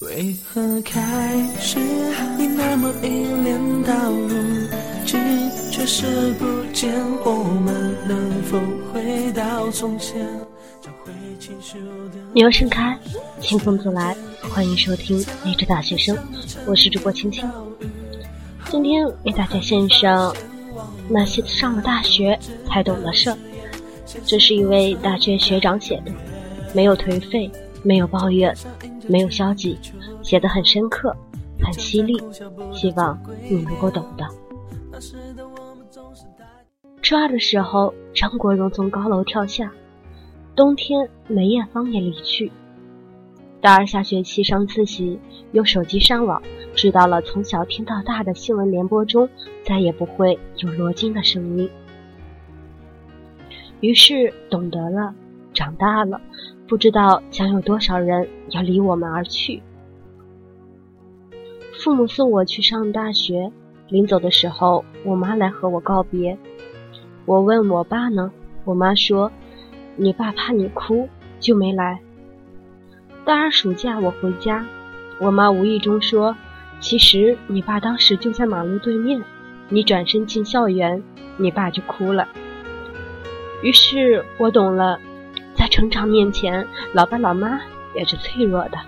为何开始你那么依恋到如今，却视不见我们能否回到从前？鸟盛开，清风自来，欢迎收听励志大学生，我是主播青青。今天为大家献上那些上了大学才懂的事儿，这是一位大学学长写的，没有颓废，没有抱怨。没有消极，写得很深刻，很犀利，希望你能够懂的。初二的时候，张国荣从高楼跳下，冬天梅艳芳也离去。大二下学期上自习，用手机上网，知道了从小听到大的新闻联播中再也不会有罗京的声音，于是懂得了，长大了。不知道将有多少人要离我们而去。父母送我去上大学，临走的时候，我妈来和我告别。我问我爸呢，我妈说：“你爸怕你哭，就没来。”大二暑假我回家，我妈无意中说：“其实你爸当时就在马路对面，你转身进校园，你爸就哭了。”于是我懂了。在成长面前，老爸老妈也是脆弱的。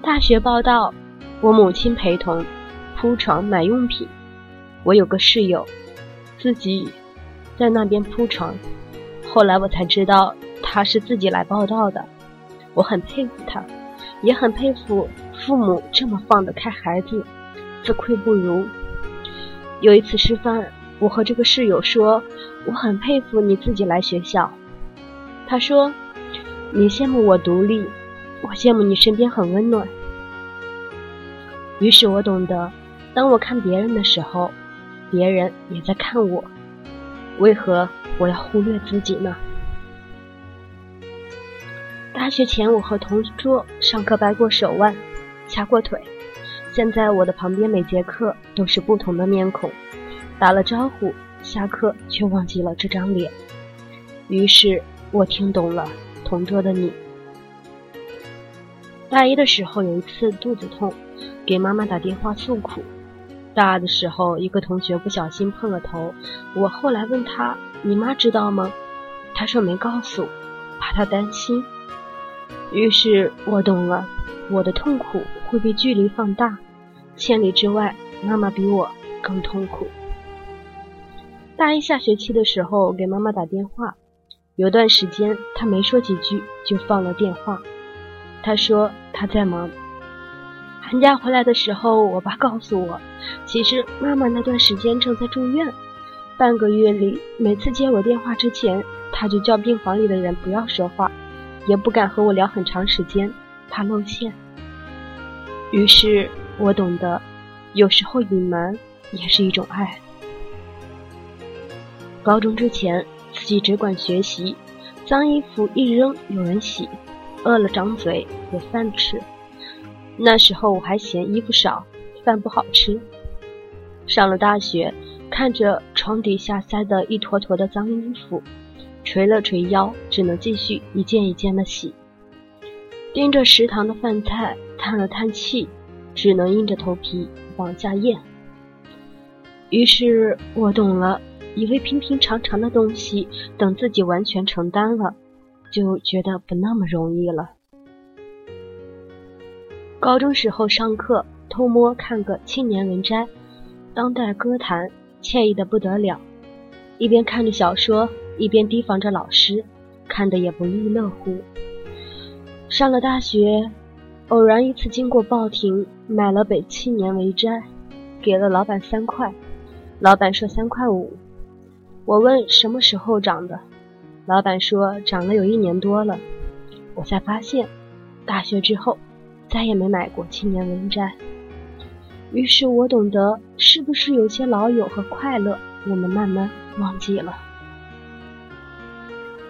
大学报道，我母亲陪同铺床买用品。我有个室友，自己在那边铺床。后来我才知道他是自己来报道的。我很佩服他，也很佩服父母这么放得开孩子，自愧不如。有一次吃饭。我和这个室友说，我很佩服你自己来学校。他说，你羡慕我独立，我羡慕你身边很温暖。于是我懂得，当我看别人的时候，别人也在看我。为何我要忽略自己呢？大学前，我和同桌上课掰过手腕，掐过腿。现在我的旁边每节课都是不同的面孔。打了招呼，下课却忘记了这张脸。于是我听懂了同桌的你。大一的时候有一次肚子痛，给妈妈打电话诉苦。大二的时候，一个同学不小心碰了头，我后来问他：“你妈知道吗？”他说没告诉，怕他担心。于是我懂了，我的痛苦会被距离放大，千里之外，妈妈比我更痛苦。大一下学期的时候，给妈妈打电话，有段时间她没说几句就放了电话。她说她在忙。寒假回来的时候，我爸告诉我，其实妈妈那段时间正在住院。半个月里，每次接我电话之前，他就叫病房里的人不要说话，也不敢和我聊很长时间，怕露馅。于是我懂得，有时候隐瞒也是一种爱。高中之前，自己只管学习，脏衣服一扔有人洗，饿了张嘴有饭吃。那时候我还嫌衣服少，饭不好吃。上了大学，看着床底下塞的一坨坨的脏衣服，捶了捶腰，只能继续一件一件的洗。盯着食堂的饭菜，叹了叹气，只能硬着头皮往下咽。于是我懂了。以为平平常常的东西，等自己完全承担了，就觉得不那么容易了。高中时候上课偷摸看个青年文摘，当代歌坛，惬意的不得了。一边看着小说，一边提防着老师，看得也不亦乐乎。上了大学，偶然一次经过报亭，买了本青年文摘，给了老板三块，老板说三块五。我问什么时候涨的，老板说涨了有一年多了。我才发现，大学之后再也没买过青年文摘。于是我懂得，是不是有些老友和快乐，我们慢慢忘记了。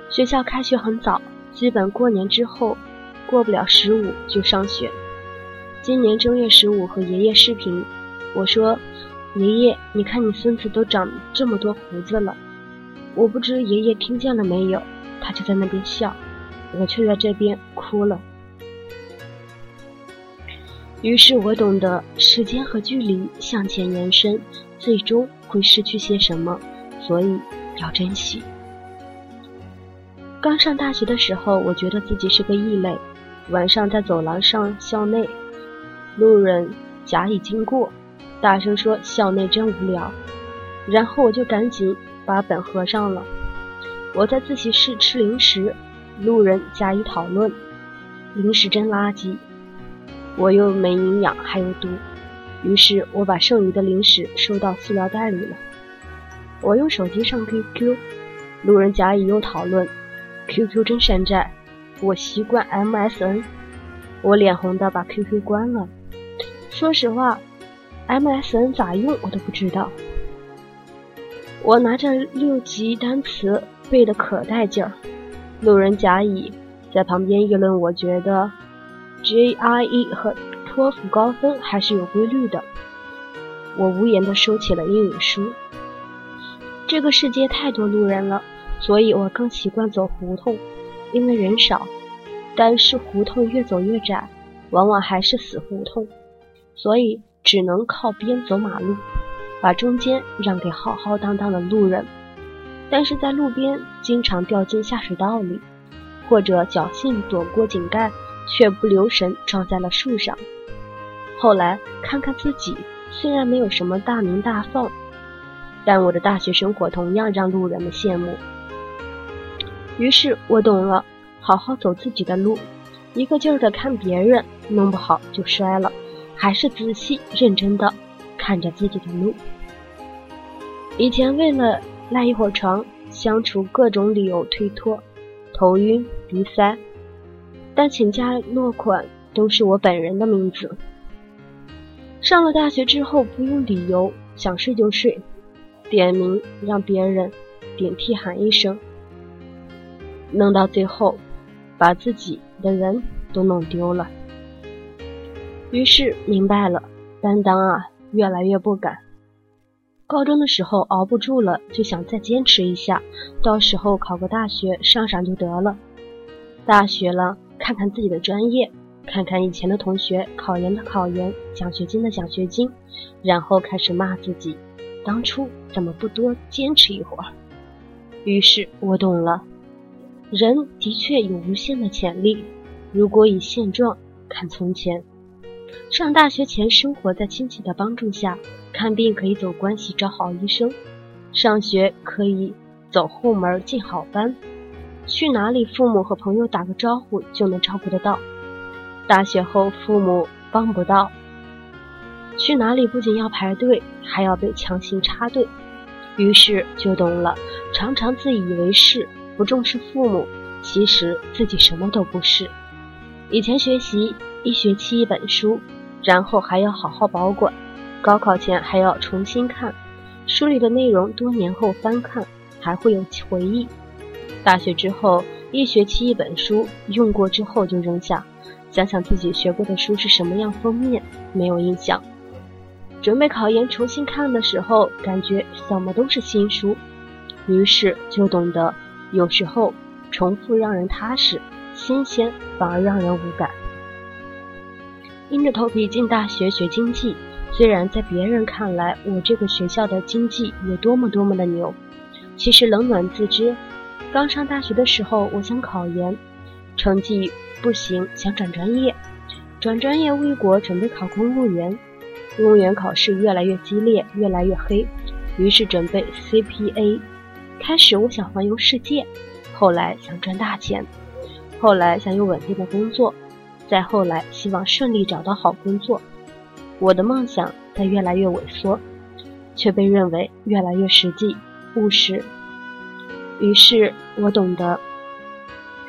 学校开学很早，基本过年之后，过不了十五就上学。今年正月十五和爷爷视频，我说。爷爷，你看你孙子都长这么多胡子了，我不知爷爷听见了没有，他就在那边笑，我却在这边哭了。于是我懂得，时间和距离向前延伸，最终会失去些什么，所以要珍惜。刚上大学的时候，我觉得自己是个异类。晚上在走廊上校内，路人甲乙经过，大声说校内真无聊，然后我就赶紧把本合上了。我在自习室吃零食，路人甲乙讨论，零食真垃圾。我又没营养，还有毒，于是我把剩余的零食收到塑料袋里了。我用手机上 QQ，路人甲乙又讨论，QQ 真山寨，我习惯 MSN。我脸红的把 QQ 关了。说实话，MSN 咋用我都不知道。我拿着六级单词背的可带劲儿，路人甲乙在旁边议论，我觉得。GRE 和托福高分还是有规律的。我无言地收起了英语书。这个世界太多路人了，所以我更习惯走胡同，因为人少。但是胡同越走越窄，往往还是死胡同，所以只能靠边走马路，把中间让给浩浩荡荡的路人。但是在路边经常掉进下水道里，或者侥幸躲过井盖。却不留神撞在了树上。后来看看自己，虽然没有什么大名大放，但我的大学生活同样让路人们羡慕。于是我懂了，好好走自己的路，一个劲儿的看别人，弄不好就摔了，还是仔细认真的看着自己的路。以前为了赖一会儿床，相处各种理由推脱，头晕鼻塞。但请假落款都是我本人的名字。上了大学之后，不用理由，想睡就睡，点名让别人顶替喊一声，弄到最后，把自己的人都弄丢了。于是明白了，担当啊，越来越不敢。高中的时候熬不住了，就想再坚持一下，到时候考个大学上上就得了。大学了。看看自己的专业，看看以前的同学考研的考研，奖学金的奖学金，然后开始骂自己，当初怎么不多坚持一会儿？于是我懂了，人的确有无限的潜力，如果以现状看从前。上大学前生活在亲戚的帮助下，看病可以走关系找好医生，上学可以走后门进好班。去哪里，父母和朋友打个招呼就能照顾得到。大学后，父母帮不到，去哪里不仅要排队，还要被强行插队。于是就懂了，常常自以为是，不重视父母，其实自己什么都不是。以前学习一学期一本书，然后还要好好保管，高考前还要重新看书里的内容，多年后翻看还会有回忆。大学之后，一学期一本书，用过之后就扔下。想想自己学过的书是什么样封面，没有印象。准备考研重新看的时候，感觉什么都是新书，于是就懂得，有时候重复让人踏实，新鲜反而让人无感。硬着头皮进大学学经济，虽然在别人看来，我这个学校的经济有多么多么的牛，其实冷暖自知。刚上大学的时候，我想考研，成绩不行，想转专业。转专业为国，准备考公务员。公务员考试越来越激烈，越来越黑，于是准备 CPA。开始我想环游世界，后来想赚大钱，后来想有稳定的工作，再后来希望顺利找到好工作。我的梦想在越来越萎缩，却被认为越来越实际、务实。于是我懂得，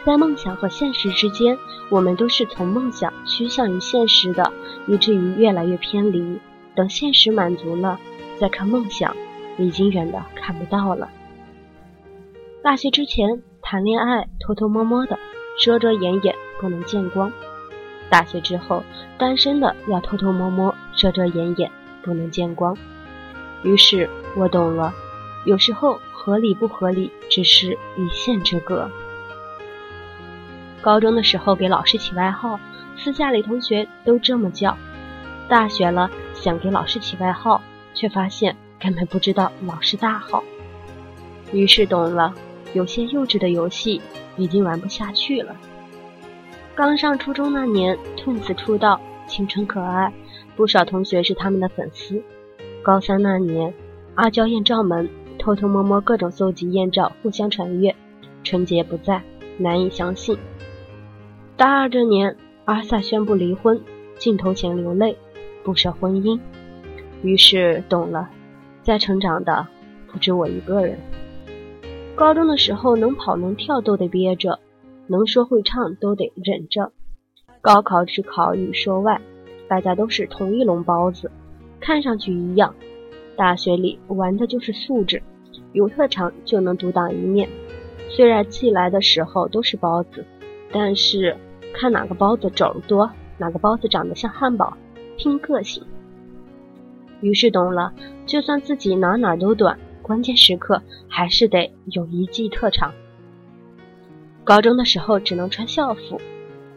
在梦想和现实之间，我们都是从梦想趋向于现实的，以至于越来越偏离。等现实满足了，再看梦想，已经远的看不到了。大学之前谈恋爱，偷偷摸摸的，遮遮掩掩，不能见光；大学之后，单身的要偷偷摸摸，遮遮掩掩，不能见光。于是我懂了，有时候。合理不合理，只是一线之隔。高中的时候给老师起外号，私下里同学都这么叫，大学了，想给老师起外号，却发现根本不知道老师大号。于是懂了，有些幼稚的游戏已经玩不下去了。刚上初中那年，Twins 出道，青春可爱，不少同学是他们的粉丝。高三那年，阿娇艳照门，偷偷摸摸各种搜集艳照，互相传阅。春节不在，难以相信。大二这年，阿萨宣布离婚，镜头前流泪，不舍婚姻。于是懂了，在成长的不止我一个人。高中的时候，能跑能跳都得憋着。能说会唱都得忍着，高考只考语数外，大家都是同一笼包子，看上去一样。大学里玩的就是素质，有特长就能独当一面。虽然寄来的时候都是包子，但是看哪个包子肘多，哪个包子长得像汉堡，拼个性。于是懂了，就算自己哪哪都短，关键时刻还是得有一技特长。高中的时候只能穿校服，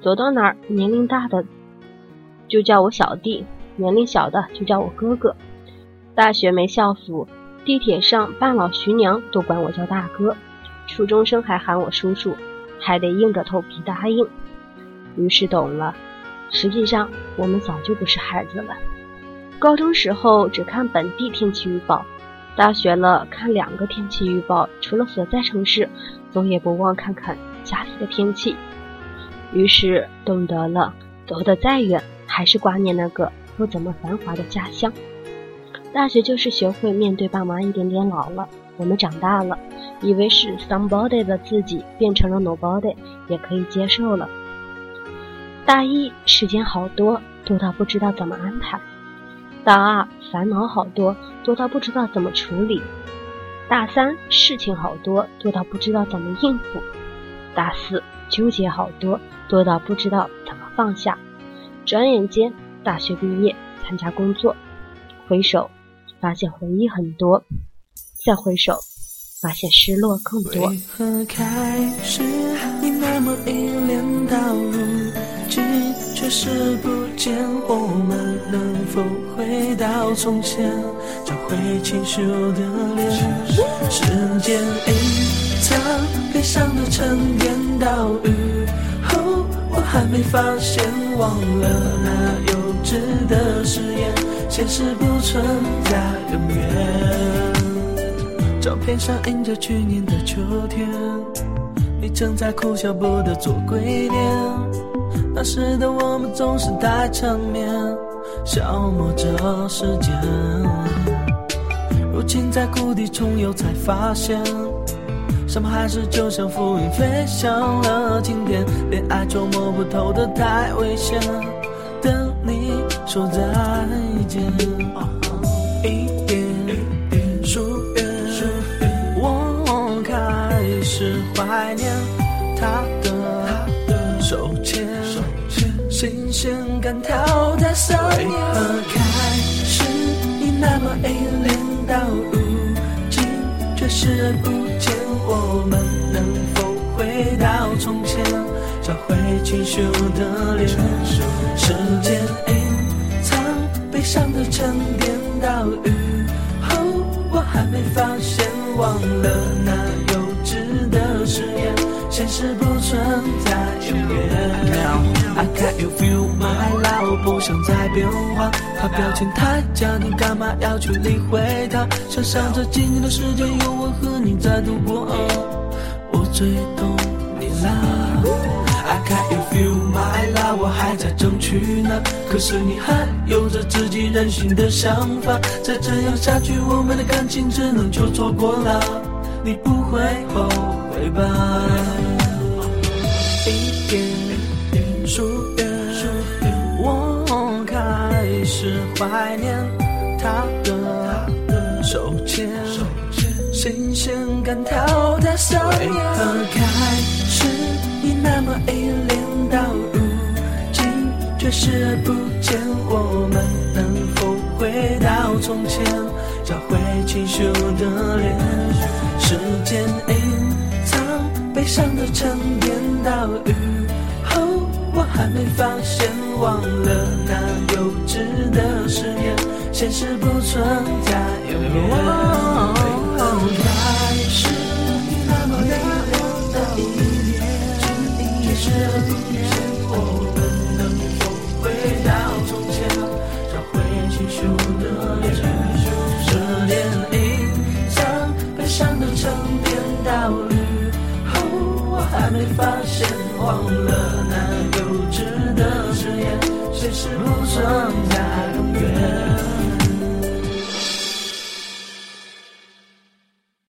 走到哪儿年龄大的就叫我小弟，年龄小的就叫我哥哥。大学没校服，地铁上半老徐娘都管我叫大哥，初中生还喊我叔叔，还得硬着头皮答应。于是懂了，实际上我们早就不是孩子了。高中时候只看本地天气预报，大学了看两个天气预报，除了所在城市，总也不忘看看。家里的天气，于是懂得了，走得再远，还是挂念那个不怎么繁华的家乡。大学就是学会面对爸妈一点点老了，我们长大了，以为是 somebody 的自己变成了 nobody，也可以接受了。大一时间好多，多到不知道怎么安排；大二烦恼好多，多到不知道怎么处理；大三事情好多，多到不知道怎么应付。大四纠结好多，多到不知道怎么放下。转眼间大学毕业，参加工作，回首发现回忆很多，再回首发现失落更多。为何开始你那么依恋到如今，却视不见我们能否回到从前，找回清秀的脸？时间隐藏。悲伤的沉淀到雨后，我还没发现，忘了那幼稚的誓言，现实不存在永远。照片上印着去年的秋天，你正在哭笑不得做鬼脸。那时的我们总是太缠绵，消磨着时间。如今在谷底重游，才发现。什么还是就像浮云飞向了晴天，恋爱捉摸不透的太危险，等你说再见。一点疏远，我开始怀念他感跳在嗓音。为何开始你那么依恋到如今，却视而不见？我们能否回到从前，找回清秀的脸？时间隐藏悲伤的沉淀到雨后，我还没发现，忘了那幼稚的誓言，现实不存在永远。I can't you feel my love？不想再变化，他表情太假，你干嘛要去理会他？想象着今天的时间有我和你在度过。我最懂你了，I can't you feel my love？我还在争取呢，可是你还有着自己任性的想法。再这样下去，我们的感情只能就错过了，你不会后悔吧？怀念他的手牵。新鲜感跳在嗓音。为何开始你那么依恋到如今，却视而不见？我们能否回到从前，找回清秀的脸？时间隐藏悲伤的沉淀到雨，我还没发现，忘了那幼稚的誓言，现实不存在永远。还是那么美好的一年，只是不是不是